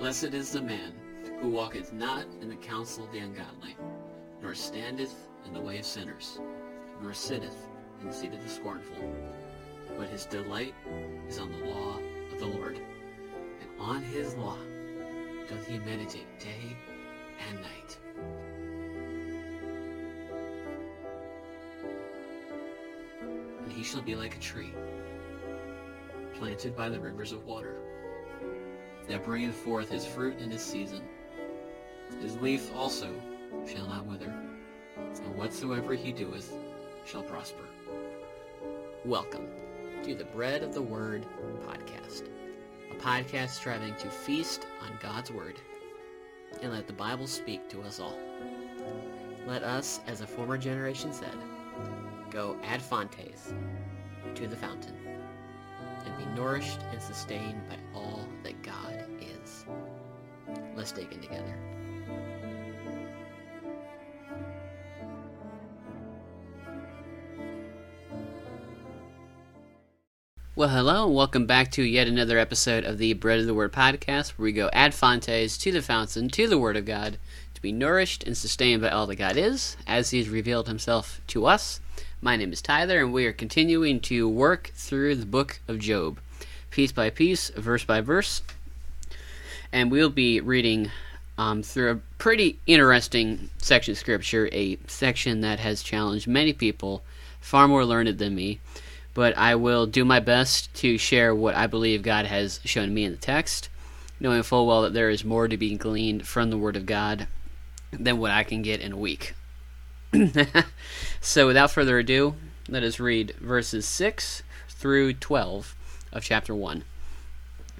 Blessed is the man who walketh not in the counsel of the ungodly, nor standeth in the way of sinners, nor sitteth in the seat of the scornful. But his delight is on the law of the Lord, and on his law doth he meditate day and night. And he shall be like a tree planted by the rivers of water, that bringeth forth his fruit in his season. His leaf also shall not wither, and whatsoever he doeth shall prosper. Welcome to the Bread of the Word podcast, a podcast striving to feast on God's Word and let the Bible speak to us all. Let us, as a former generation said, go ad fontes to the fountain and be nourished and sustained by all that God is. Let's dig in together. Well, hello, and welcome back to yet another episode of the Bread of the Word podcast, where we go ad fontes to the fountain, to the Word of God, to be nourished and sustained by all that God is, as He has revealed Himself to us. My name is Tyler, and we are continuing to work through the book of Job, piece by piece, verse by verse. And we'll be reading um, through a pretty interesting section of Scripture, a section that has challenged many people far more learned than me but I will do my best to share what I believe God has shown me in the text, knowing full well that there is more to be gleaned from the Word of God than what I can get in a week. so, without further ado, let us read verses 6 through 12 of chapter 1.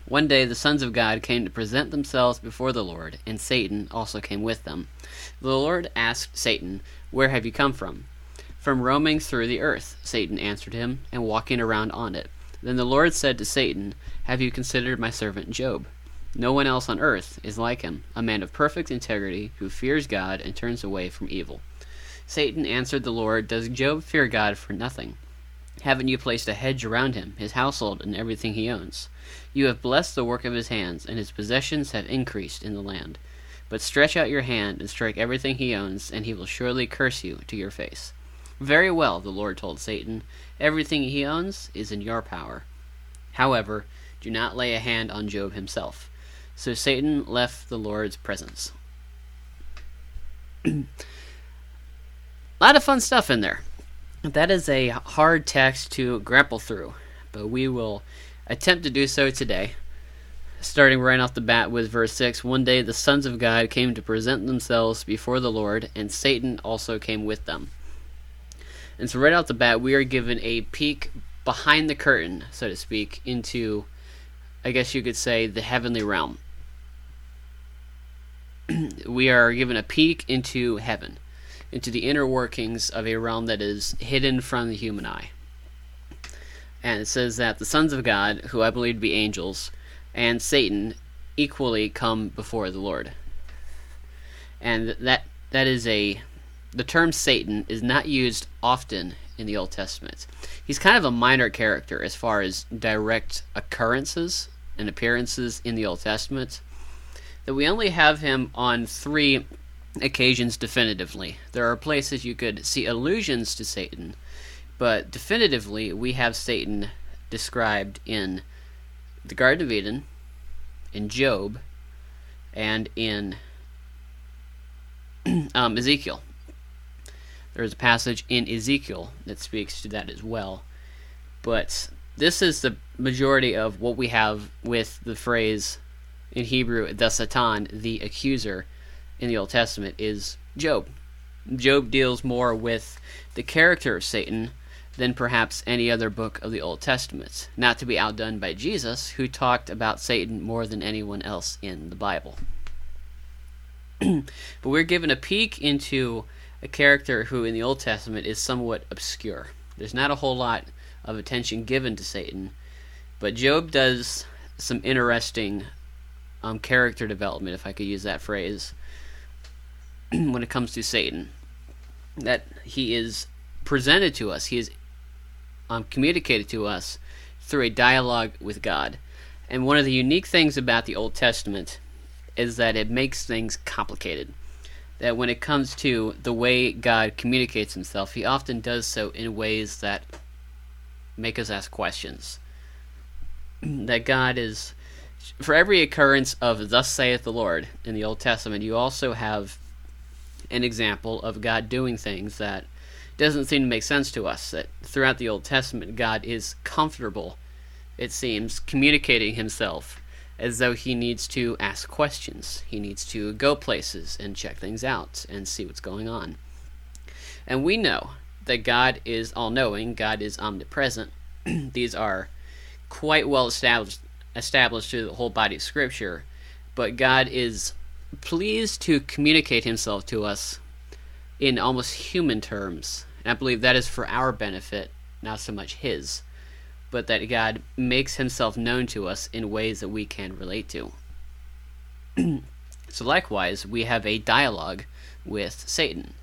One day the sons of God came to present themselves before the Lord, and Satan also came with them. The Lord asked Satan, Where have you come from? From roaming through the earth, Satan answered him, and walking around on it. Then the Lord said to Satan, Have you considered my servant Job? No one else on earth is like him, a man of perfect integrity, who fears God and turns away from evil. Satan answered the Lord, Does Job fear God for nothing? Haven't you placed a hedge around him, his household, and everything he owns? You have blessed the work of his hands, and his possessions have increased in the land. But stretch out your hand and strike everything he owns, and he will surely curse you to your face. Very well, the Lord told Satan. Everything he owns is in your power. However, do not lay a hand on Job himself. So Satan left the Lord's presence. a lot of fun stuff in there. That is a hard text to grapple through, but we will attempt to do so today. Starting right off the bat with verse 6 One day the sons of God came to present themselves before the Lord, and Satan also came with them. And so, right out the bat, we are given a peek behind the curtain, so to speak, into, I guess you could say, the heavenly realm. we are given a peek into heaven, into the inner workings of a realm that is hidden from the human eye. And it says that the sons of God, who I believe to be angels, and Satan equally come before the Lord. And that that is a the term Satan is not used often in the Old Testament. He's kind of a minor character as far as direct occurrences and appearances in the Old Testament. That we only have him on three occasions definitively. There are places you could see allusions to Satan, but definitively we have Satan described in the Garden of Eden, in Job, and in um, Ezekiel. There's a passage in Ezekiel that speaks to that as well. But this is the majority of what we have with the phrase in Hebrew, the Satan, the accuser, in the Old Testament, is Job. Job deals more with the character of Satan than perhaps any other book of the Old Testament. Not to be outdone by Jesus, who talked about Satan more than anyone else in the Bible. but we're given a peek into a character who in the Old Testament is somewhat obscure. There's not a whole lot of attention given to Satan, but Job does some interesting um, character development, if I could use that phrase, when it comes to Satan. That he is presented to us, he is um, communicated to us through a dialogue with God. And one of the unique things about the Old Testament is that it makes things complicated. That when it comes to the way God communicates himself, he often does so in ways that make us ask questions. that God is for every occurrence of thus saith the Lord in the Old Testament, you also have an example of God doing things that doesn't seem to make sense to us. That throughout the Old Testament, God is comfortable, it seems, communicating himself as though he needs to ask questions. He needs to go places and check things out and see what's going on. And we know that God is all knowing, God is omnipresent. These are quite well established established through the whole body of Scripture, but God is pleased to communicate Himself to us in almost human terms. And I believe that is for our benefit, not so much His, but that God makes Himself known to us in ways that we can relate to. so, likewise, we have a dialogue with Satan.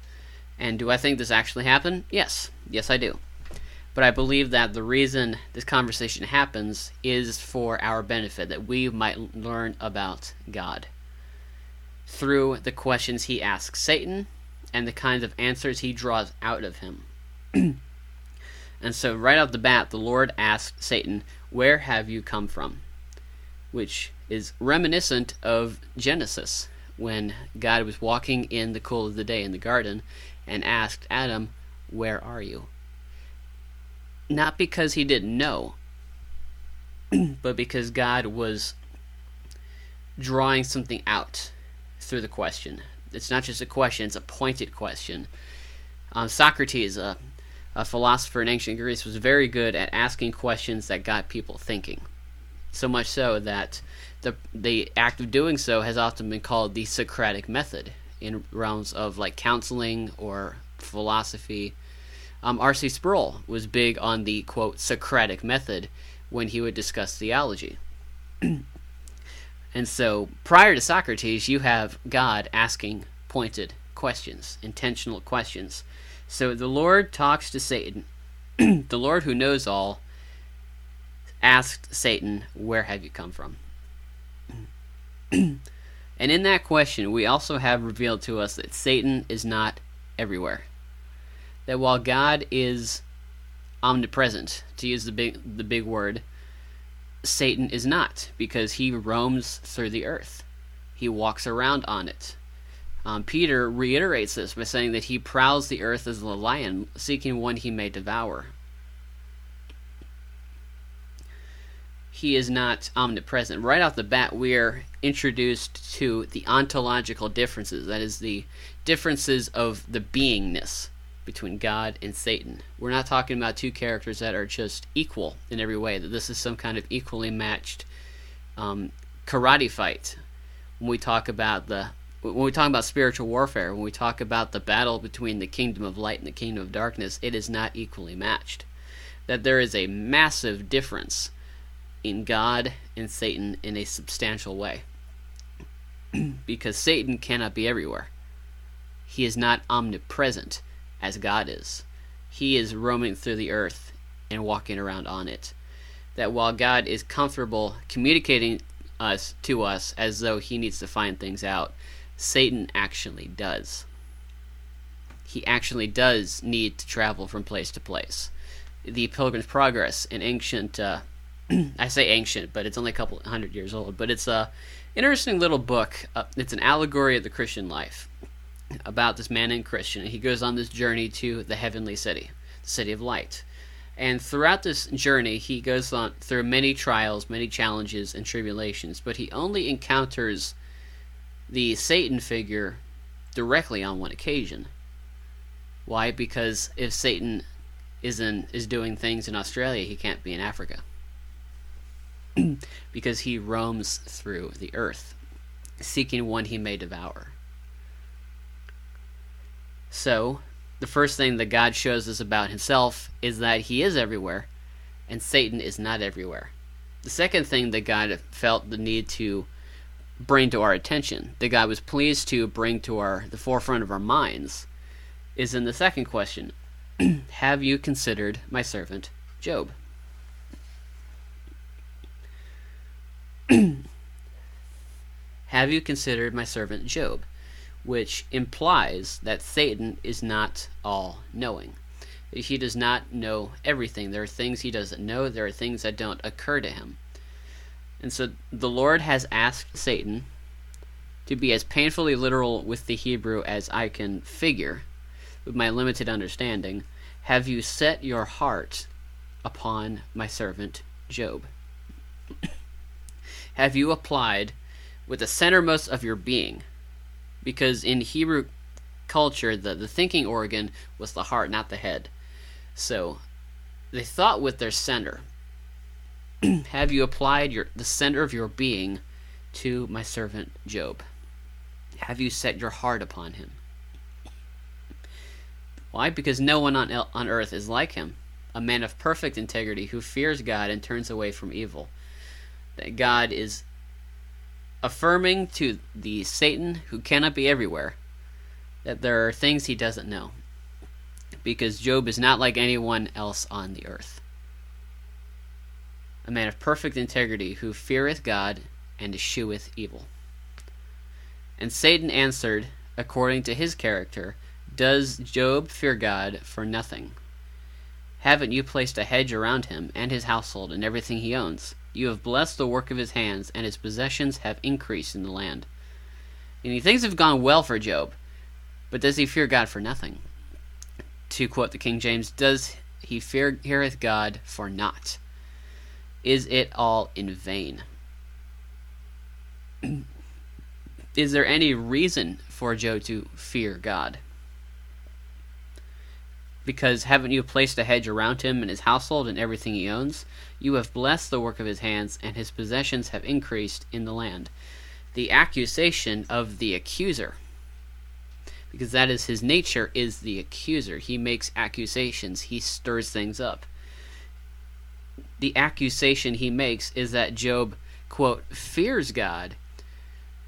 And do I think this actually happened? Yes. Yes, I do. But I believe that the reason this conversation happens is for our benefit, that we might learn about God through the questions he asks Satan and the kinds of answers he draws out of him. and so, right off the bat, the Lord asked Satan, Where have you come from? Which is reminiscent of Genesis, when God was walking in the cool of the day in the garden and asked Adam, Where are you? not because he didn't know, but because God was drawing something out through the question. It's not just a question, it's a pointed question. Um, Socrates, a, a philosopher in ancient Greece, was very good at asking questions that got people thinking. So much so that the, the act of doing so has often been called the Socratic method in realms of like counseling or philosophy um, R.C. Sproul was big on the quote Socratic method when he would discuss theology. And so, prior to Socrates, you have God asking pointed questions, intentional questions. So the Lord talks to Satan. the Lord who knows all asked Satan, Where have you come from? and in that question, we also have revealed to us that Satan is not everywhere that while God is omnipresent, to use the big the big word, Satan is not because he roams through the earth. He walks around on it. Um, Peter reiterates this by saying that he prowls the earth as a lion, seeking one he may devour. He is not omnipresent. Right off the bat, we are introduced to the ontological differences. That is, the differences of the beingness between God and Satan. We're not talking about two characters that are just equal in every way, that this is some kind of equally matched um, karate fight. When we talk about the when we talk about spiritual warfare, when we talk about the battle between the kingdom of light and the kingdom of darkness, it is not equally matched. That there is a massive difference in God and Satan in a substantial way. because Satan cannot be everywhere. He is not omnipresent as God is. He is roaming through the earth and walking around on it. That while God is comfortable communicating us to us as though he needs to find things out, Satan actually does. He actually does need to travel from place to place. The Pilgrim's Progress, an ancient, uh, I say ancient, but it's only a couple hundred years old, but it's a interesting little book. Uh, it's an allegory of the Christian life about this man named Christian. He goes on this journey to the heavenly city, the city of light. And throughout this journey, he goes on through many trials, many challenges, and tribulations, but he only encounters the Satan figure directly on one occasion. Why? Because if Satan is in is doing things in Australia, he can't be in Africa. because he roams through the earth, seeking one he may devour. So, the first thing that God shows us about himself is that he is everywhere, and Satan is not everywhere. The second thing that God felt the need to bring to our attention, that God was pleased to bring to our the forefront of our minds, is in the second question. Have you considered my servant Job? Have you considered my servant Job? Which implies that Satan is not all knowing. He does not know everything. There are things he doesn't know, there are things that don't occur to him. And so the Lord has asked Satan to be as painfully literal with the Hebrew as I can figure with my limited understanding. Have you set your heart upon my servant Job? Have you applied with the centermost of your being? Because in Hebrew culture, the, the thinking organ was the heart, not the head. So they thought with their center. Have you applied your the center of your being to my servant Job? Have you set your heart upon him? Why? Because no one on, on earth is like him, a man of perfect integrity who fears God and turns away from evil. That God is affirming to the Satan who cannot be everywhere that there are things he doesn't know. Because Job is not like anyone else on the earth. A man of perfect integrity who feareth God and escheweth evil. And Satan answered, according to his character, Does Job fear God for nothing? Haven't you placed a hedge around him and his household and everything he owns? You have blessed the work of his hands, and his possessions have increased in the land. And things have gone well for Job, but does he fear God for nothing? To quote the King James, does he fear heareth God for naught? Is it all in vain? Is there any reason for Job to fear God? Because haven't you placed a hedge around him and his household and everything he owns? You have blessed the work of his hands, and his possessions have increased in the land. The accusation of the accuser, because that is his nature, is the accuser. He makes accusations, he stirs things up. The accusation he makes is that Job, quote, fears God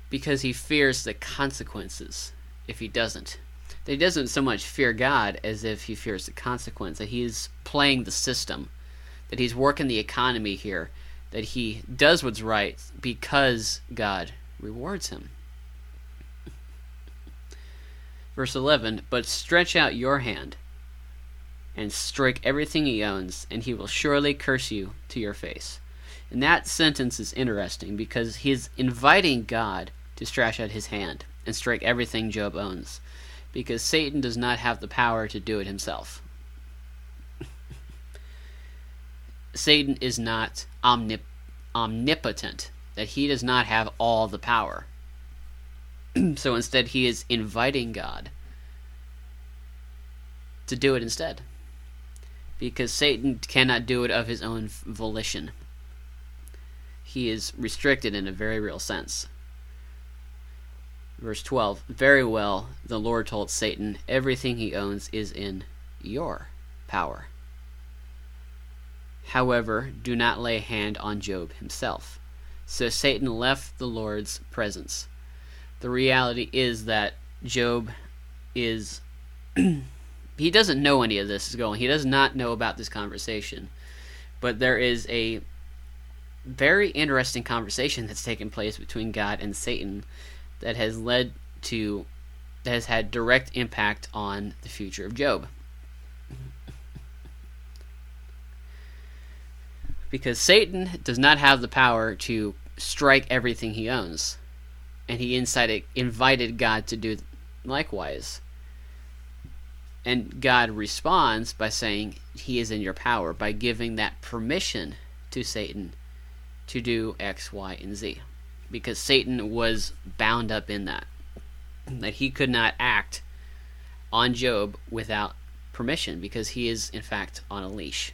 because he fears the consequences if he doesn't. That he doesn't so much fear God as if he fears the consequence, that he is playing the system, that he's working the economy here, that he does what's right because God rewards him. Verse 11 But stretch out your hand and strike everything he owns, and he will surely curse you to your face. And that sentence is interesting because he's inviting God to stretch out his hand and strike everything Job owns, because Satan does not have the power to do it himself. Satan is not omnip- omnipotent, that he does not have all the power. so instead, he is inviting God to do it instead. Because Satan cannot do it of his own volition. He is restricted in a very real sense. Verse 12 Very well, the Lord told Satan, everything he owns is in your power. However, do not lay hand on Job himself. So Satan left the Lord's presence. The reality is that Job is. he doesn't know any of this is going. He does not know about this conversation. But there is a very interesting conversation that's taken place between God and Satan that has led to that has had direct impact on the future of Job. because Satan does not have the power to strike everything he owns, and he incited, invited God to do likewise. And God responds by saying, He is in your power, by giving that permission to Satan to do X, Y, and Z because Satan was bound up in that. That he could not act on Job without permission because he is, in fact, on a leash.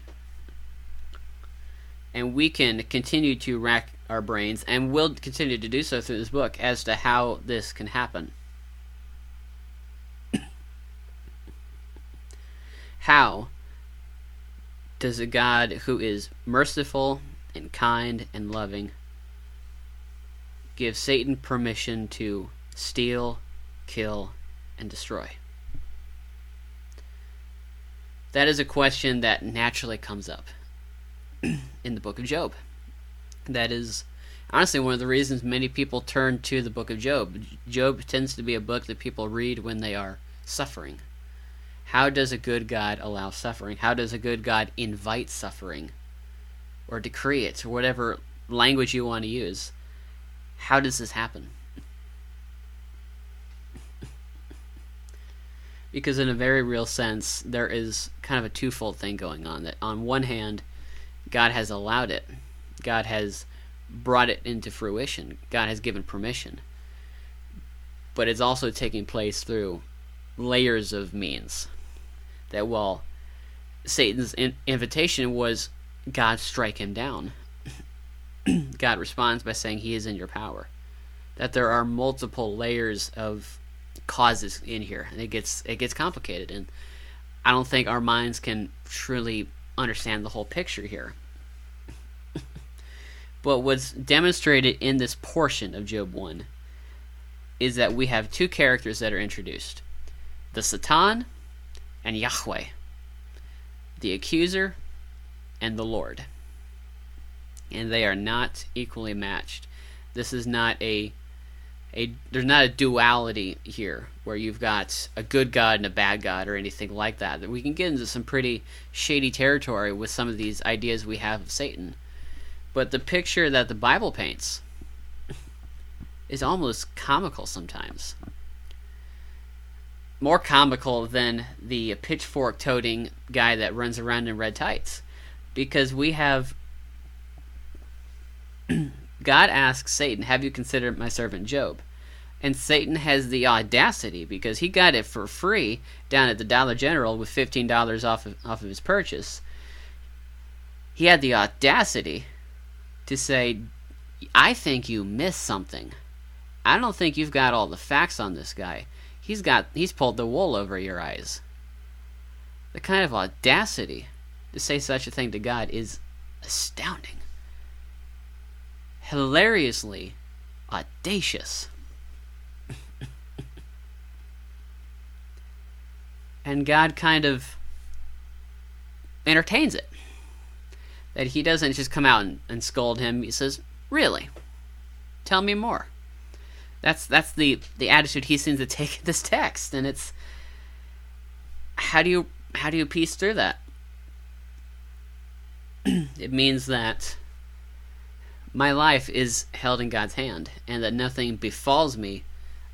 And we can continue to rack our brains, and will continue to do so through this book, as to how this can happen. how does a God who is merciful and kind and loving give Satan permission to steal, kill, and destroy? That is a question that naturally comes up in the book of Job. That is honestly one of the reasons many people turn to the book of Job. Job tends to be a book that people read when they are suffering. How does a good God allow suffering? How does a good God invite suffering? Or decree it, or whatever language you want to use. How does this happen? because in a very real sense, there is kind of a twofold thing going on. That on one hand, God has allowed it. God has brought it into fruition. God has given permission. But it's also taking place through layers of means. That while Satan's in- invitation was God strike him down, God responds by saying he is in your power. That there are multiple layers of causes in here, and it gets it gets complicated. And I don't think our minds can truly understand the whole picture here. but what's demonstrated in this portion of Job one is that we have two characters that are introduced: the Satan and Yahweh, the accuser and the Lord. And they are not equally matched. This is not a a there's not a duality here where you've got a good god and a bad god or anything like that. We can get into some pretty shady territory with some of these ideas we have of Satan. But the picture that the Bible paints is almost comical sometimes. More comical than the pitchfork toting guy that runs around in red tights. Because we have God asks Satan, Have you considered my servant Job? And Satan has the audacity, because he got it for free down at the Dollar General with $15 off of, off of his purchase. He had the audacity to say, I think you missed something. I don't think you've got all the facts on this guy. He's got he's pulled the wool over your eyes. The kind of audacity to say such a thing to God is astounding hilariously audacious. and God kind of entertains it. That he doesn't just come out and, and scold him. He says, "Really? Tell me more." That's that's the the attitude he seems to take in this text, and it's how do you how do you piece through that? it means that my life is held in God's hand, and that nothing befalls me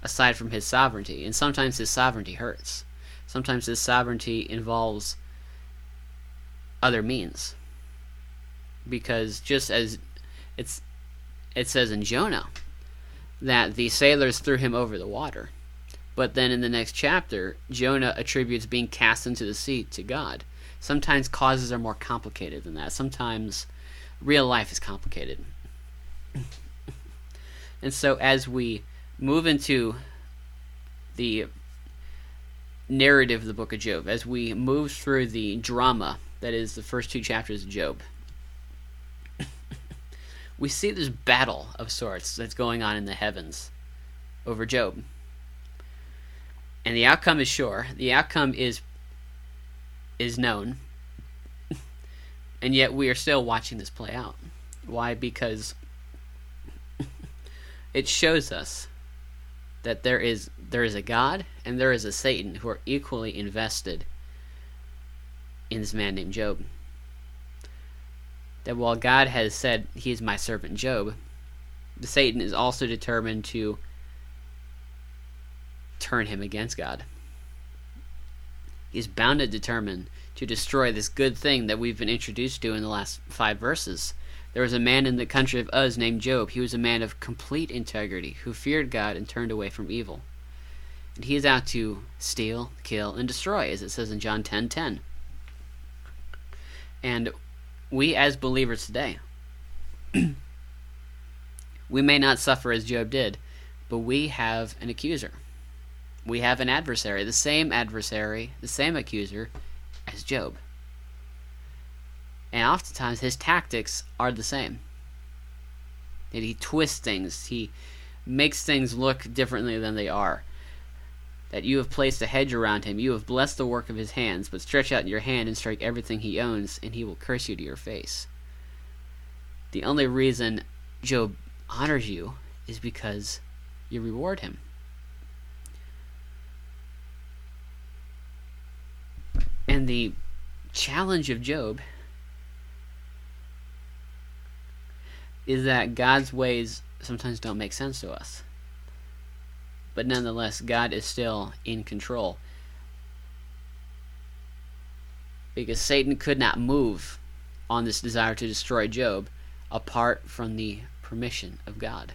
aside from His sovereignty. And sometimes His sovereignty hurts. Sometimes His sovereignty involves other means. Because just as it's it says in Jonah that the sailors threw him over the water. But then in the next chapter, Jonah attributes being cast into the sea to God. Sometimes causes are more complicated than that. Sometimes real life is complicated. And so as we move into the narrative of the book of Job, as we move through the drama that is the first two chapters of Job, we see this battle of sorts that's going on in the heavens over Job. And the outcome is sure. The outcome is is known. and yet we are still watching this play out. Why? Because it shows us that there is there is a God and there is a Satan who are equally invested in this man named Job. That while God has said he is my servant Job, the Satan is also determined to turn him against God. He's bound and determined to destroy this good thing that we've been introduced to in the last five verses there was a man in the country of Uz named Job. He was a man of complete integrity who feared God and turned away from evil. And he is out to steal, kill, and destroy, as it says in John 10:10. 10, 10. And we as believers today, we may not suffer as Job did, but we have an accuser. We have an adversary, the same adversary, the same accuser as Job. And oftentimes his tactics are the same. That he twists things, he makes things look differently than they are. That you have placed a hedge around him, you have blessed the work of his hands, but stretch out your hand and strike everything he owns, and he will curse you to your face. The only reason Job honors you is because you reward him. And the challenge of Job is that God's ways sometimes don't make sense to us. But nonetheless, God is still in control. Because Satan could not move on this desire to destroy Job apart from the permission of God.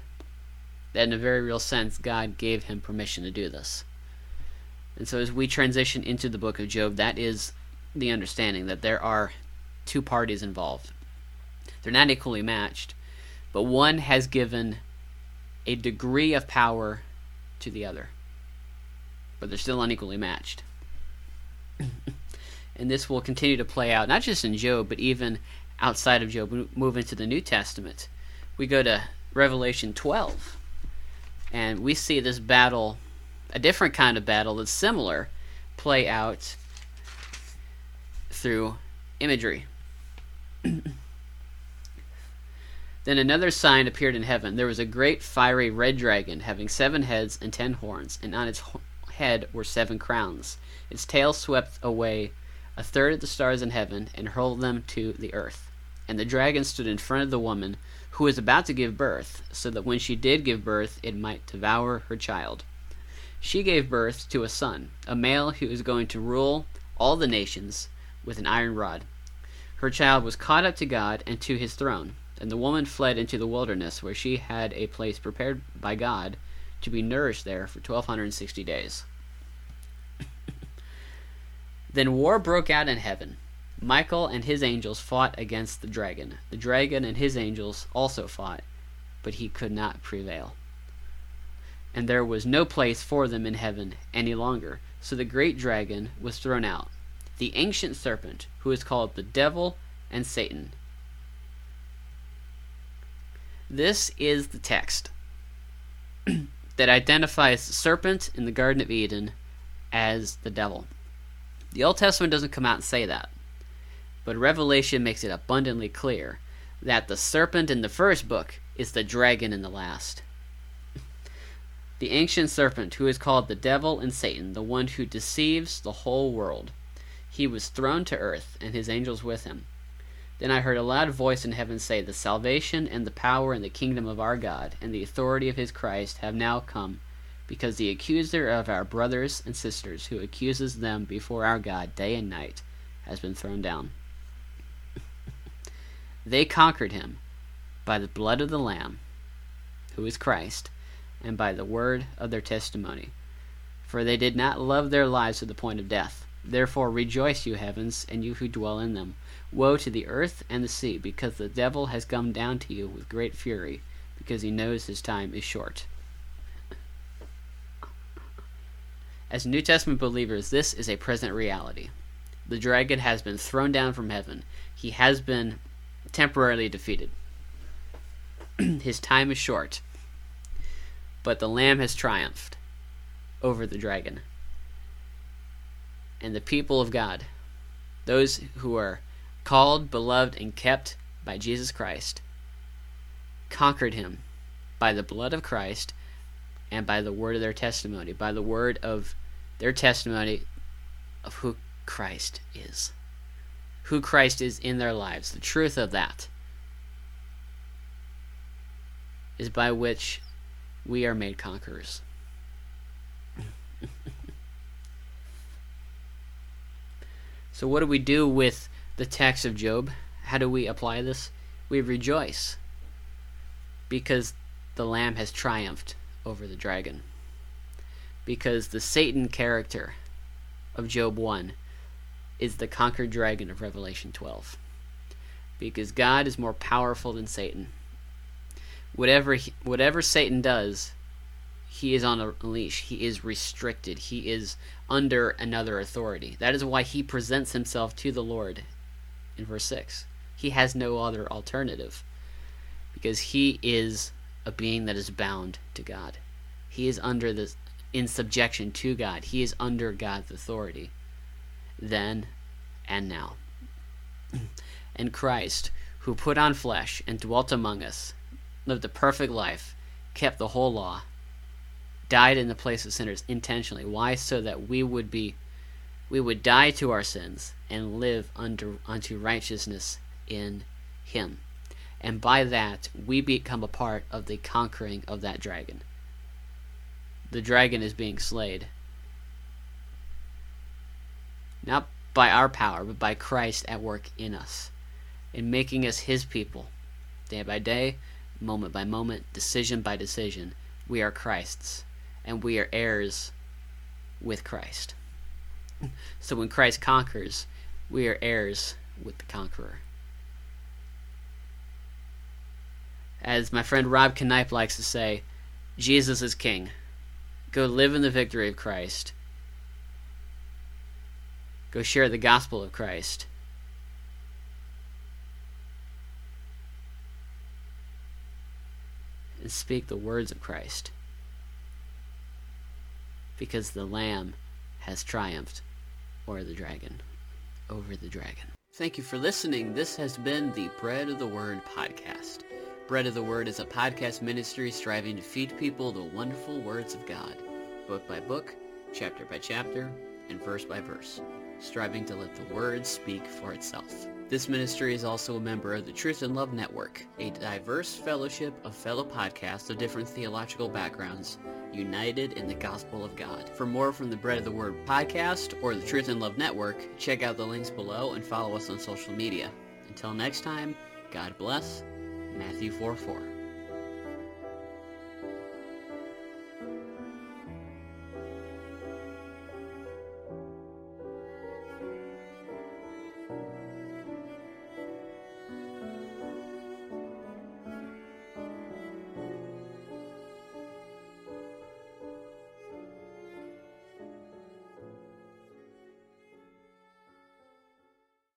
That in a very real sense, God gave him permission to do this. And so as we transition into the book of Job, that is the understanding that there are two parties involved. They're not equally matched, but one has given a degree of power to the other. But they're still unequally matched. and this will continue to play out, not just in Job, but even outside of Job. We move into the New Testament. We go to Revelation 12, and we see this battle, a different kind of battle that's similar, play out through imagery. Then another sign appeared in heaven. There was a great fiery red dragon, having seven heads and ten horns, and on its head were seven crowns. Its tail swept away a third of the stars in heaven and hurled them to the earth. And the dragon stood in front of the woman who was about to give birth, so that when she did give birth, it might devour her child. She gave birth to a son, a male who is going to rule all the nations with an iron rod. Her child was caught up to God and to his throne. And the woman fled into the wilderness, where she had a place prepared by God to be nourished there for 1260 days. then war broke out in heaven. Michael and his angels fought against the dragon. The dragon and his angels also fought, but he could not prevail. And there was no place for them in heaven any longer. So the great dragon was thrown out, the ancient serpent, who is called the devil and Satan this is the text that identifies the serpent in the Garden of Eden as the devil. The Old Testament doesn't come out and say that, but Revelation makes it abundantly clear that the serpent in the first book is the dragon in the last. The ancient serpent, who is called the devil and Satan, the one who deceives the whole world, he was thrown to earth, and his angels with him. Then I heard a loud voice in heaven say, The salvation and the power and the kingdom of our God and the authority of his Christ have now come, because the accuser of our brothers and sisters, who accuses them before our God day and night, has been thrown down. they conquered him by the blood of the Lamb, who is Christ, and by the word of their testimony. For they did not love their lives to the point of death. Therefore rejoice, you heavens, and you who dwell in them. Woe to the earth and the sea, because the devil has come down to you with great fury, because he knows his time is short. As New Testament believers, this is a present reality. The dragon has been thrown down from heaven. He has been temporarily defeated. his time is short. But the Lamb has triumphed over the dragon. And the people of God, those who are called, beloved, and kept by Jesus Christ, conquered him by the blood of Christ and by the word of their testimony, by the word of their testimony of who Christ is. Who Christ is in their lives. The truth of that is by which we are made conquerors. so, what do we do with the text of Job, how do we apply this? We rejoice because the Lamb has triumphed over the dragon. Because the Satan character of Job 1 is the conquered dragon of Revelation 12. Because God is more powerful than Satan. Whatever he, whatever Satan does, he is on a leash. He is restricted. He is under another authority. That is why he presents himself to the Lord in verse 6. He has no other alternative because he is a being that is bound to God. He is under this in subjection to God. He is under God's authority then and now. and Christ, who put on flesh and dwelt among us, lived a perfect life, kept the whole law, died in the place of sinners intentionally. Why? So that we would be we would die to our sins and live under unto righteousness in him. And by that we become a part of the conquering of that dragon. The dragon is being slayed. Not by our power, but by Christ at work in us, in making us his people. Day by day, moment by moment, decision by decision, we are Christ's, and we are heirs with Christ. So when Christ conquers, we are heirs with the conqueror. As my friend Rob Knipe likes to say, Jesus is king. Go live in the victory of Christ. Go share the gospel of Christ. And speak the words of Christ. Because the Lamb has triumphed or the dragon over the dragon. Thank you for listening. This has been the Bread of the Word podcast. Bread of the Word is a podcast ministry striving to feed people the wonderful words of God, book by book, chapter by chapter, and verse by verse, striving to let the Word speak for itself. This ministry is also a member of the Truth in Love Network, a diverse fellowship of fellow podcasts of different theological backgrounds united in the gospel of God. For more from the Bread of the Word podcast or the Truth in Love Network, check out the links below and follow us on social media. Until next time, God bless. Matthew 4 4.